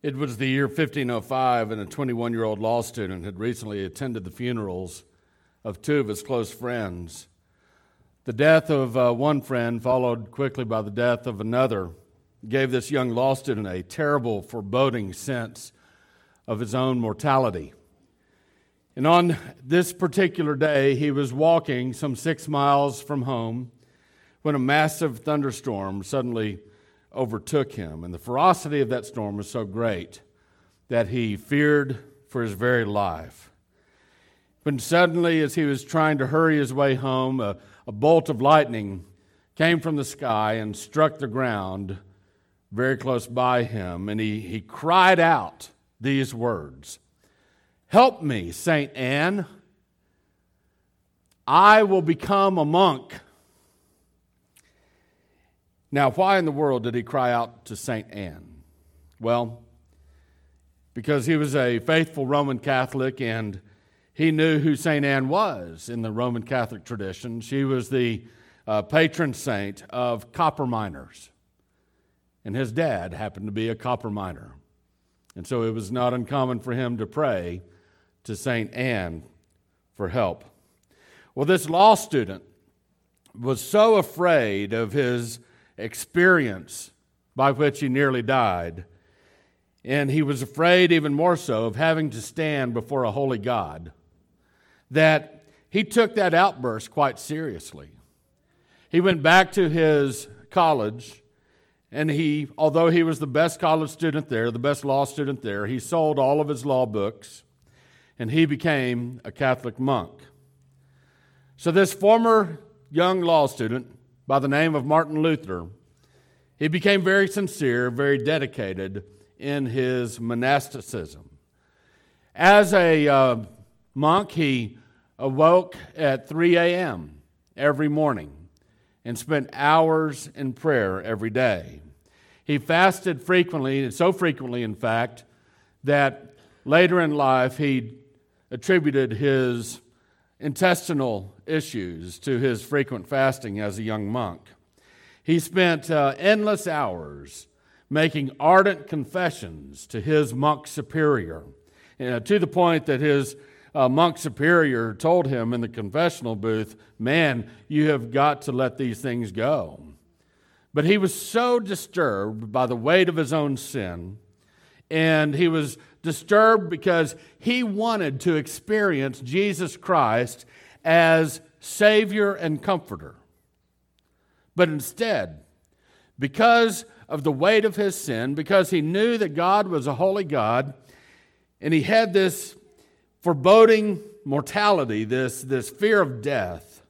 It was the year 1505, and a 21 year old law student had recently attended the funerals of two of his close friends. The death of uh, one friend, followed quickly by the death of another, gave this young law student a terrible, foreboding sense of his own mortality. And on this particular day, he was walking some six miles from home when a massive thunderstorm suddenly overtook him. And the ferocity of that storm was so great that he feared for his very life. When suddenly, as he was trying to hurry his way home, a, a bolt of lightning came from the sky and struck the ground very close by him. And he, he cried out these words Help me, St. Anne. I will become a monk. Now, why in the world did he cry out to St. Anne? Well, because he was a faithful Roman Catholic and he knew who St. Anne was in the Roman Catholic tradition. She was the uh, patron saint of copper miners. And his dad happened to be a copper miner. And so it was not uncommon for him to pray to St. Anne for help. Well, this law student was so afraid of his experience by which he nearly died. And he was afraid, even more so, of having to stand before a holy God, that he took that outburst quite seriously. He went back to his college, and he, although he was the best college student there, the best law student there, he sold all of his law books, and he became a Catholic monk. So, this former young law student by the name of Martin Luther. He became very sincere, very dedicated in his monasticism. As a uh, monk, he awoke at 3 a.m. every morning and spent hours in prayer every day. He fasted frequently, so frequently, in fact, that later in life he attributed his intestinal issues to his frequent fasting as a young monk. He spent uh, endless hours making ardent confessions to his monk superior, uh, to the point that his uh, monk superior told him in the confessional booth, Man, you have got to let these things go. But he was so disturbed by the weight of his own sin, and he was disturbed because he wanted to experience Jesus Christ as Savior and Comforter. But instead, because of the weight of his sin, because he knew that God was a holy God, and he had this foreboding mortality, this, this fear of death,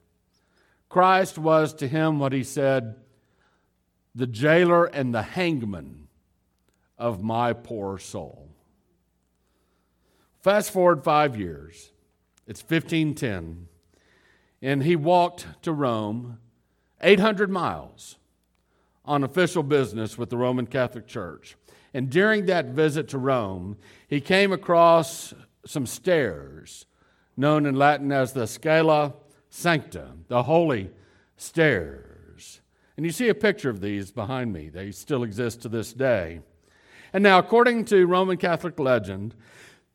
Christ was to him what he said the jailer and the hangman of my poor soul. Fast forward five years, it's 1510, and he walked to Rome 800 miles on official business with the Roman Catholic Church. And during that visit to Rome, he came across some stairs known in Latin as the Scala Sancta, the holy stairs. And you see a picture of these behind me. They still exist to this day. And now, according to Roman Catholic legend,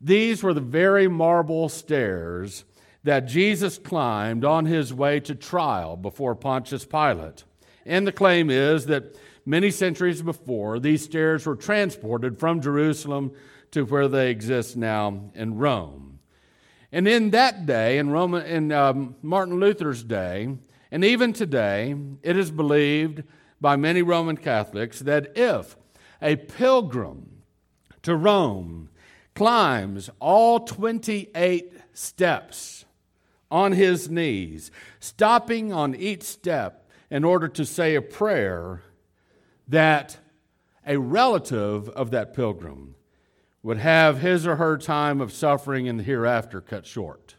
these were the very marble stairs that Jesus climbed on his way to trial before Pontius Pilate. And the claim is that many centuries before, these stairs were transported from Jerusalem to where they exist now in Rome. And in that day, in, Roman, in um, Martin Luther's day, and even today, it is believed by many Roman Catholics that if a pilgrim to Rome climbs all 28 steps on his knees, stopping on each step in order to say a prayer that a relative of that pilgrim would have his or her time of suffering in the hereafter cut short.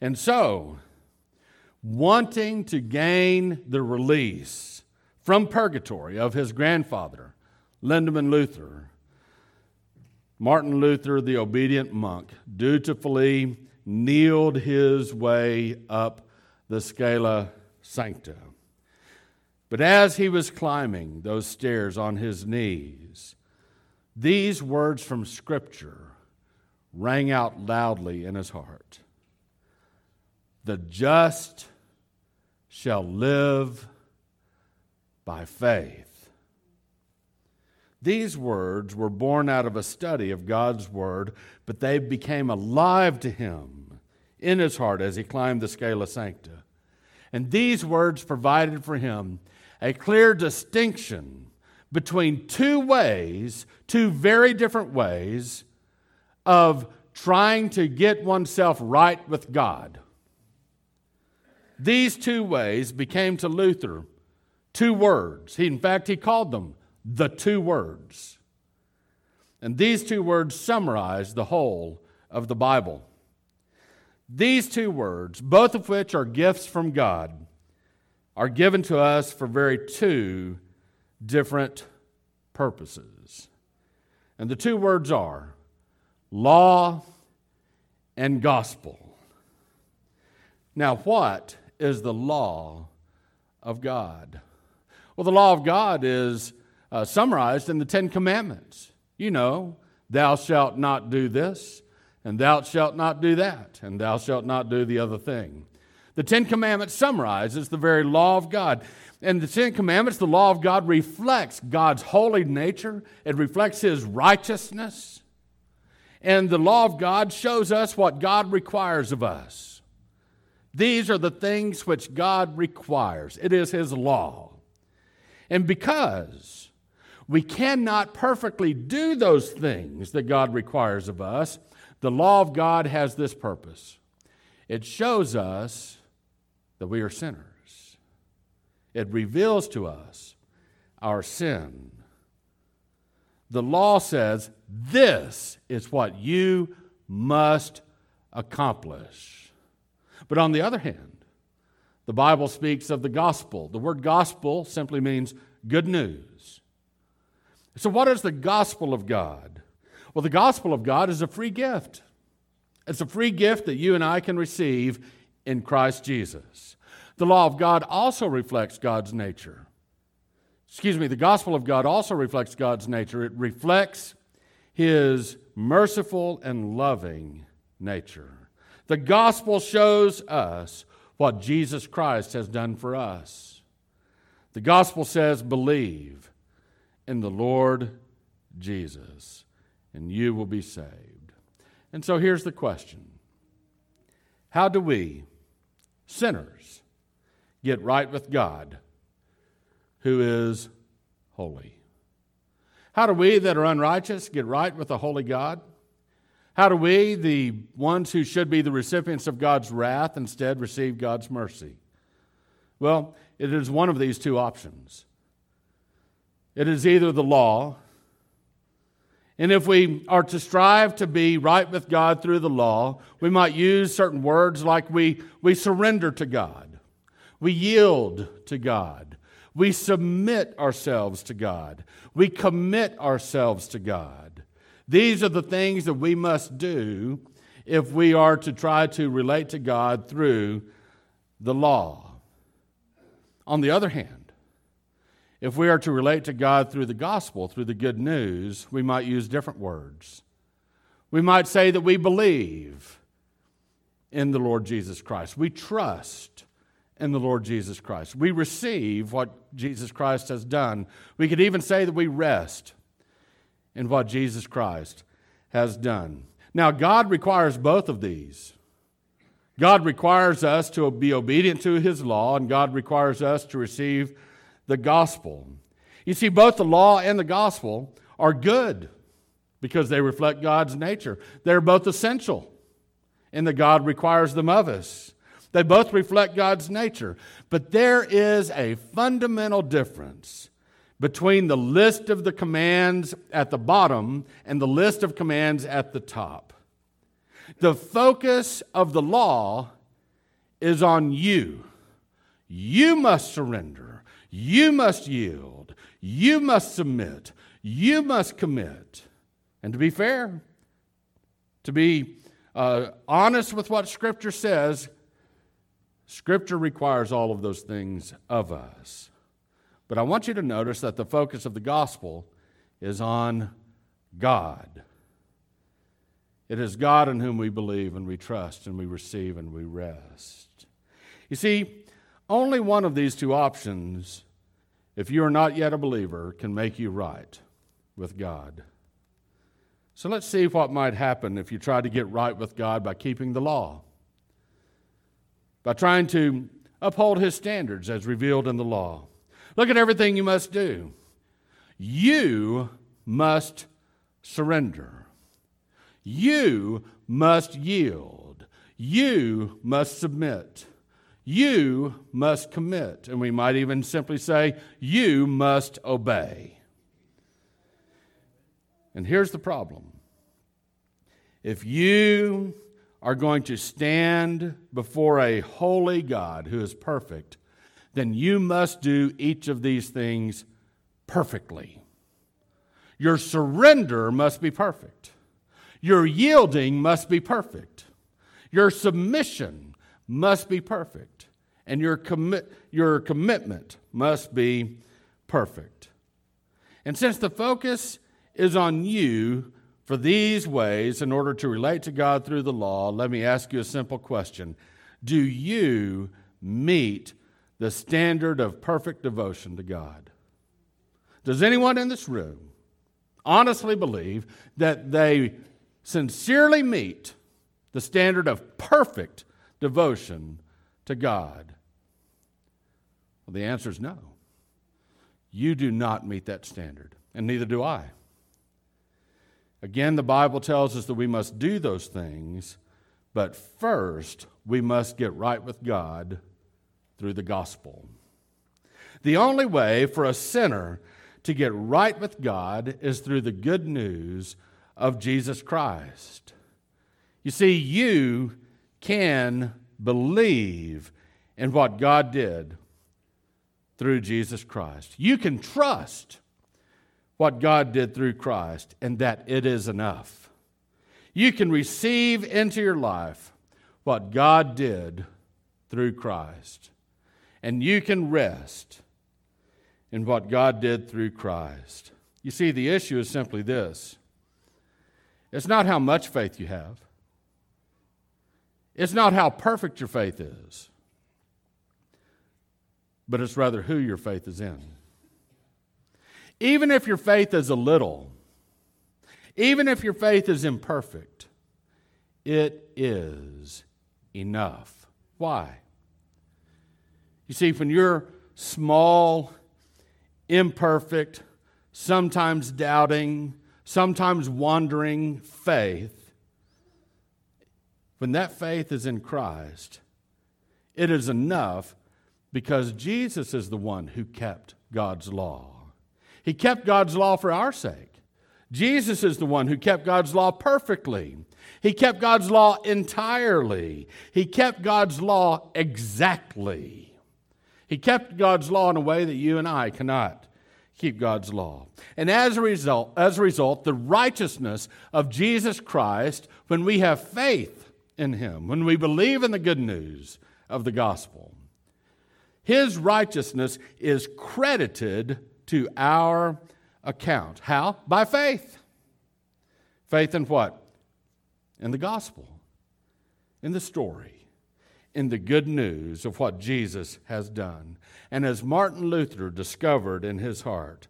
And so, wanting to gain the release from purgatory of his grandfather, Lindemann Luther, Martin Luther, the obedient monk, dutifully kneeled his way up the Scala Sancta. But as he was climbing those stairs on his knees, these words from Scripture rang out loudly in his heart The just shall live by faith. These words were born out of a study of God's Word, but they became alive to him in his heart as he climbed the scala sancta. And these words provided for him a clear distinction between two ways, two very different ways, of trying to get oneself right with God. These two ways became to Luther two words. He, in fact, he called them the two words. And these two words summarize the whole of the Bible. These two words, both of which are gifts from God, are given to us for very two different purposes. And the two words are law and gospel. Now, what is the law of God? Well, the law of God is uh, summarized in the Ten Commandments. You know, thou shalt not do this, and thou shalt not do that, and thou shalt not do the other thing. The Ten Commandments summarizes the very law of God. And the Ten Commandments, the law of God, reflects God's holy nature, it reflects His righteousness. And the law of God shows us what God requires of us. These are the things which God requires, it is His law. And because we cannot perfectly do those things that God requires of us. The law of God has this purpose it shows us that we are sinners, it reveals to us our sin. The law says, This is what you must accomplish. But on the other hand, the Bible speaks of the gospel. The word gospel simply means good news. So, what is the gospel of God? Well, the gospel of God is a free gift. It's a free gift that you and I can receive in Christ Jesus. The law of God also reflects God's nature. Excuse me, the gospel of God also reflects God's nature. It reflects his merciful and loving nature. The gospel shows us what Jesus Christ has done for us. The gospel says, believe in the Lord Jesus, and you will be saved. And so here's the question How do we, sinners, get right with God, who is holy? How do we that are unrighteous get right with the holy God? How do we, the ones who should be the recipients of God's wrath, instead receive God's mercy? Well, it is one of these two options. It is either the law, and if we are to strive to be right with God through the law, we might use certain words like we, we surrender to God, we yield to God, we submit ourselves to God, we commit ourselves to God. These are the things that we must do if we are to try to relate to God through the law. On the other hand, if we are to relate to God through the gospel, through the good news, we might use different words. We might say that we believe in the Lord Jesus Christ. We trust in the Lord Jesus Christ. We receive what Jesus Christ has done. We could even say that we rest in what Jesus Christ has done. Now, God requires both of these. God requires us to be obedient to His law, and God requires us to receive the gospel. You see, both the law and the gospel are good because they reflect God's nature. They're both essential in that God requires them of us. They both reflect God's nature. But there is a fundamental difference between the list of the commands at the bottom and the list of commands at the top. The focus of the law is on you. You must surrender. You must yield. You must submit. You must commit. And to be fair, to be uh, honest with what Scripture says, Scripture requires all of those things of us. But I want you to notice that the focus of the gospel is on God. It is God in whom we believe and we trust and we receive and we rest. You see, only one of these two options, if you are not yet a believer, can make you right with God. So let's see what might happen if you try to get right with God by keeping the law, by trying to uphold His standards as revealed in the law. Look at everything you must do. You must surrender. You must yield. You must submit. You must commit. And we might even simply say, You must obey. And here's the problem if you are going to stand before a holy God who is perfect, then you must do each of these things perfectly. Your surrender must be perfect. Your yielding must be perfect. Your submission must be perfect. And your, commit, your commitment must be perfect. And since the focus is on you for these ways in order to relate to God through the law, let me ask you a simple question Do you meet the standard of perfect devotion to God? Does anyone in this room honestly believe that they sincerely meet the standard of perfect devotion to God? Well, the answer is no. You do not meet that standard, and neither do I. Again, the Bible tells us that we must do those things, but first we must get right with God through the gospel. The only way for a sinner to get right with God is through the good news of Jesus Christ. You see, you can believe in what God did through Jesus Christ. You can trust what God did through Christ and that it is enough. You can receive into your life what God did through Christ. And you can rest in what God did through Christ. You see, the issue is simply this it's not how much faith you have, it's not how perfect your faith is, but it's rather who your faith is in. Even if your faith is a little, even if your faith is imperfect, it is enough. Why? You see, when you're small, imperfect, sometimes doubting, sometimes wandering faith, when that faith is in Christ, it is enough because Jesus is the one who kept God's law. He kept God's law for our sake. Jesus is the one who kept God's law perfectly. He kept God's law entirely. He kept God's law exactly. He kept God's law in a way that you and I cannot keep God's law. And as a result, as a result, the righteousness of Jesus Christ, when we have faith in him, when we believe in the good news of the gospel, his righteousness is credited to our account. How? By faith. Faith in what? In the gospel, in the story, in the good news of what Jesus has done. And as Martin Luther discovered in his heart,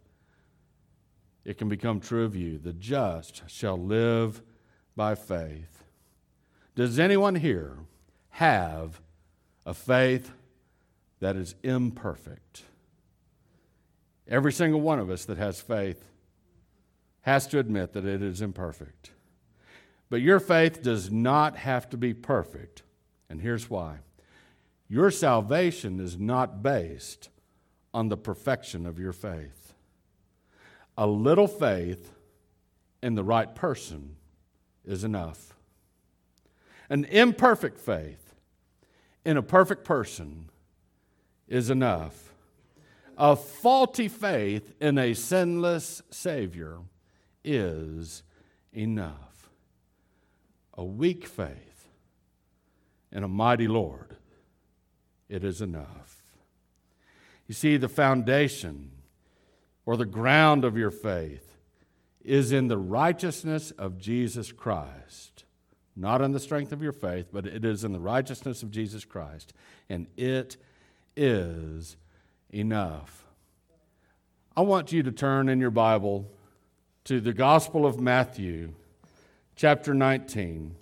it can become true of you the just shall live by faith. Does anyone here have a faith that is imperfect? Every single one of us that has faith has to admit that it is imperfect. But your faith does not have to be perfect. And here's why your salvation is not based on the perfection of your faith. A little faith in the right person is enough. An imperfect faith in a perfect person is enough a faulty faith in a sinless Savior is enough. A weak faith in a mighty Lord, it is enough. You see, the foundation or the ground of your faith is in the righteousness of Jesus Christ. Not in the strength of your faith, but it is in the righteousness of Jesus Christ. And it is enough. I want you to turn in your Bible to the Gospel of Matthew, chapter 19.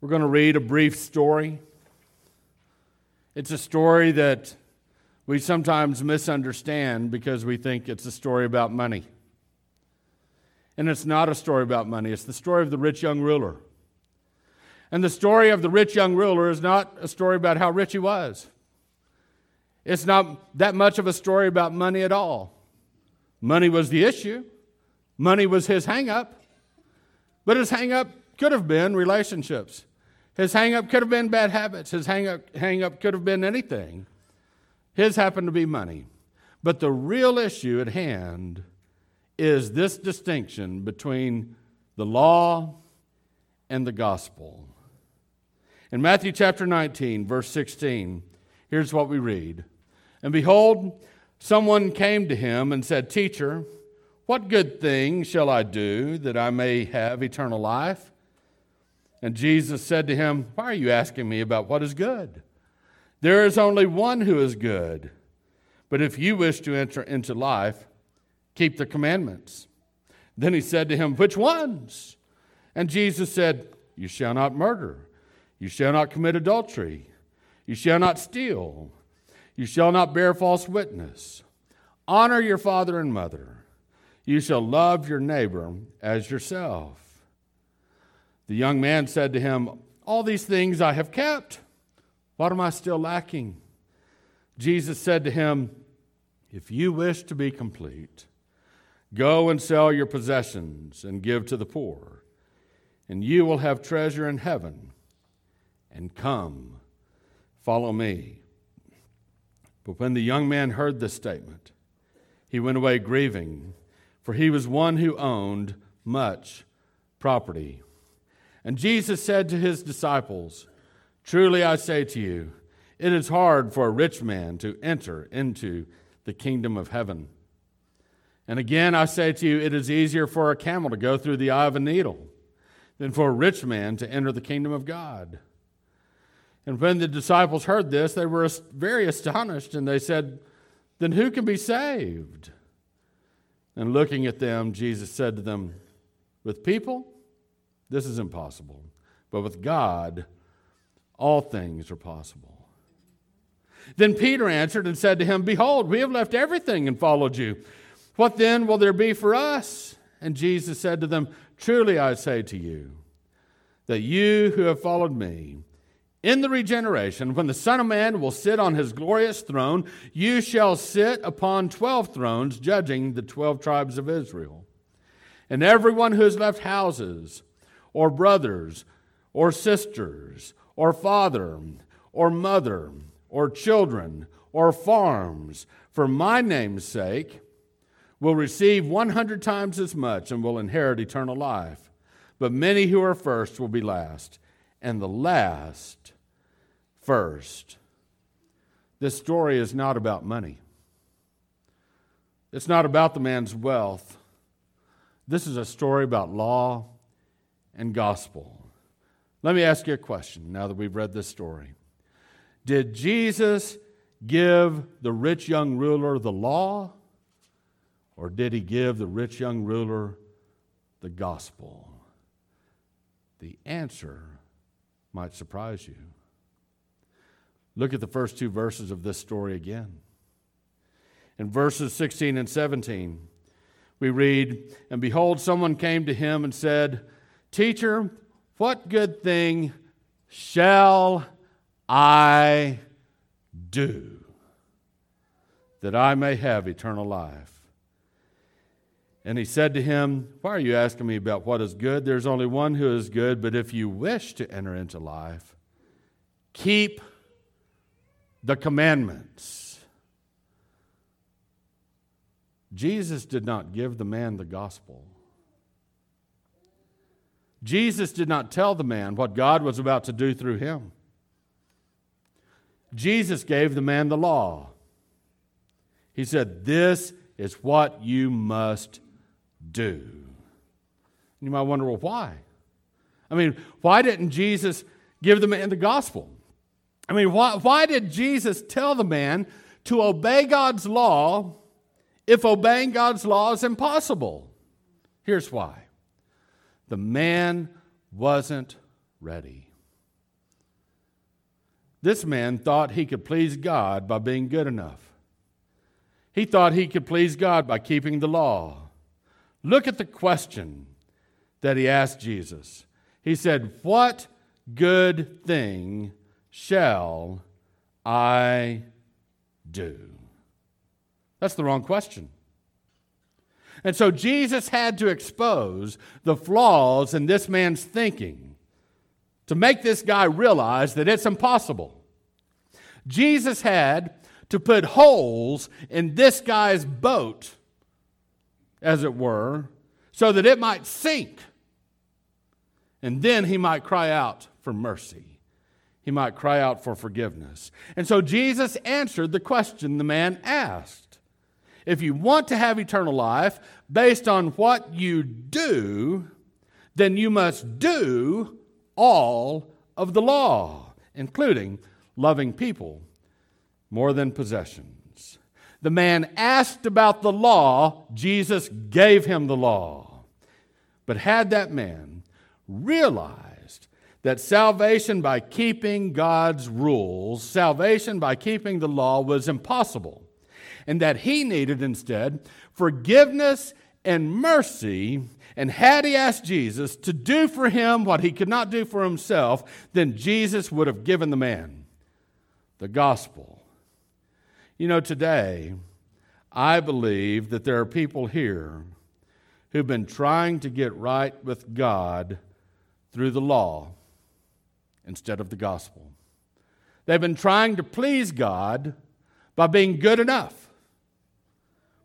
We're going to read a brief story. It's a story that we sometimes misunderstand because we think it's a story about money. And it's not a story about money, it's the story of the rich young ruler. And the story of the rich young ruler is not a story about how rich he was. It's not that much of a story about money at all. Money was the issue, money was his hang up. But his hang up could have been relationships. His hang up could have been bad habits. His hang up, hang could have been anything. His happened to be money. But the real issue at hand is this distinction between the law and the gospel. In Matthew chapter 19, verse 16, here's what we read And behold, someone came to him and said, Teacher, what good thing shall I do that I may have eternal life? And Jesus said to him, Why are you asking me about what is good? There is only one who is good. But if you wish to enter into life, keep the commandments. Then he said to him, Which ones? And Jesus said, You shall not murder. You shall not commit adultery. You shall not steal. You shall not bear false witness. Honor your father and mother. You shall love your neighbor as yourself. The young man said to him, All these things I have kept. What am I still lacking? Jesus said to him, If you wish to be complete, go and sell your possessions and give to the poor, and you will have treasure in heaven and come, follow me. But when the young man heard this statement, he went away grieving, for he was one who owned much property. And Jesus said to his disciples, Truly I say to you, it is hard for a rich man to enter into the kingdom of heaven. And again I say to you, it is easier for a camel to go through the eye of a needle than for a rich man to enter the kingdom of God. And when the disciples heard this, they were very astonished, and they said, Then who can be saved? And looking at them, Jesus said to them, With people, this is impossible, but with God, all things are possible. Then Peter answered and said to him, Behold, we have left everything and followed you. What then will there be for us? And Jesus said to them, Truly I say to you, that you who have followed me, in the regeneration, when the Son of Man will sit on his glorious throne, you shall sit upon twelve thrones, judging the twelve tribes of Israel. And everyone who has left houses, or brothers, or sisters, or father, or mother, or children, or farms, for my name's sake, will receive 100 times as much and will inherit eternal life. But many who are first will be last, and the last first. This story is not about money. It's not about the man's wealth. This is a story about law and gospel. Let me ask you a question now that we've read this story. Did Jesus give the rich young ruler the law, or did he give the rich young ruler the gospel? The answer might surprise you. Look at the first two verses of this story again. In verses 16 and 17, we read, And behold, someone came to him and said, Teacher, what good thing shall I do that I may have eternal life? And he said to him, Why are you asking me about what is good? There's only one who is good, but if you wish to enter into life, keep the commandments. Jesus did not give the man the gospel. Jesus did not tell the man what God was about to do through him. Jesus gave the man the law. He said, This is what you must do. You might wonder, well, why? I mean, why didn't Jesus give the man the gospel? I mean, why, why did Jesus tell the man to obey God's law if obeying God's law is impossible? Here's why the man wasn't ready. This man thought he could please God by being good enough. He thought he could please God by keeping the law. Look at the question that he asked Jesus. He said, What good thing shall I do? That's the wrong question. And so Jesus had to expose the flaws in this man's thinking to make this guy realize that it's impossible. Jesus had to put holes in this guy's boat, as it were, so that it might sink. And then he might cry out for mercy. He might cry out for forgiveness. And so Jesus answered the question the man asked. If you want to have eternal life based on what you do, then you must do all of the law, including loving people more than possessions. The man asked about the law, Jesus gave him the law. But had that man realized that salvation by keeping God's rules, salvation by keeping the law was impossible, and that he needed instead forgiveness and mercy. And had he asked Jesus to do for him what he could not do for himself, then Jesus would have given the man the gospel. You know, today, I believe that there are people here who've been trying to get right with God through the law instead of the gospel. They've been trying to please God by being good enough,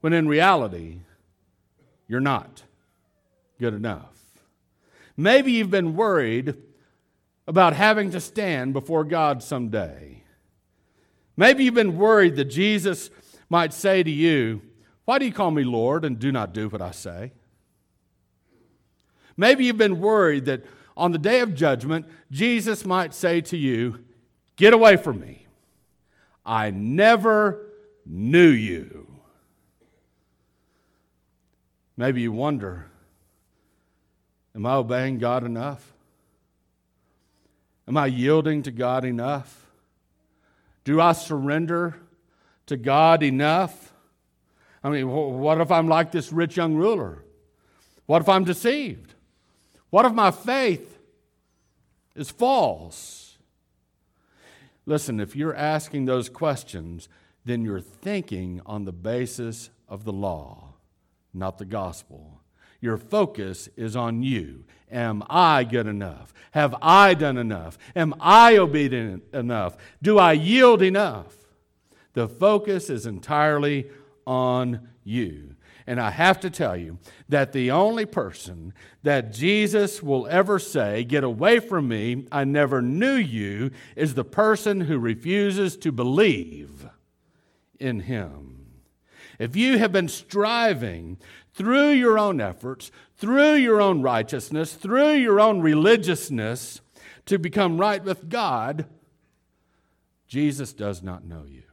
when in reality, you're not good enough. Maybe you've been worried about having to stand before God someday. Maybe you've been worried that Jesus might say to you, Why do you call me Lord and do not do what I say? Maybe you've been worried that on the day of judgment, Jesus might say to you, Get away from me. I never knew you. Maybe you wonder, Am I obeying God enough? Am I yielding to God enough? Do I surrender to God enough? I mean, what if I'm like this rich young ruler? What if I'm deceived? What if my faith is false? Listen, if you're asking those questions, then you're thinking on the basis of the law, not the gospel. Your focus is on you. Am I good enough? Have I done enough? Am I obedient enough? Do I yield enough? The focus is entirely on you. And I have to tell you that the only person that Jesus will ever say, Get away from me, I never knew you, is the person who refuses to believe in him. If you have been striving through your own efforts, through your own righteousness, through your own religiousness to become right with God, Jesus does not know you.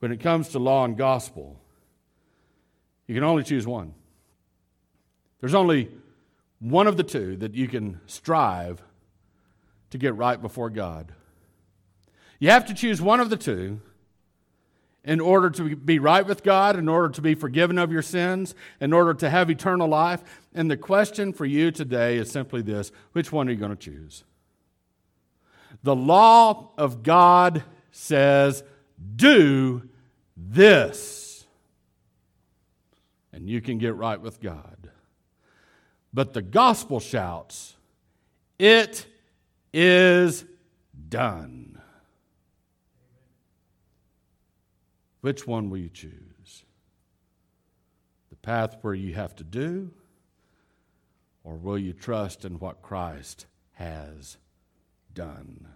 When it comes to law and gospel, you can only choose one. There's only one of the two that you can strive to get right before God. You have to choose one of the two in order to be right with God, in order to be forgiven of your sins, in order to have eternal life. And the question for you today is simply this which one are you going to choose? The law of God says, do this, and you can get right with God. But the gospel shouts, It is done. Which one will you choose? The path where you have to do, or will you trust in what Christ has done?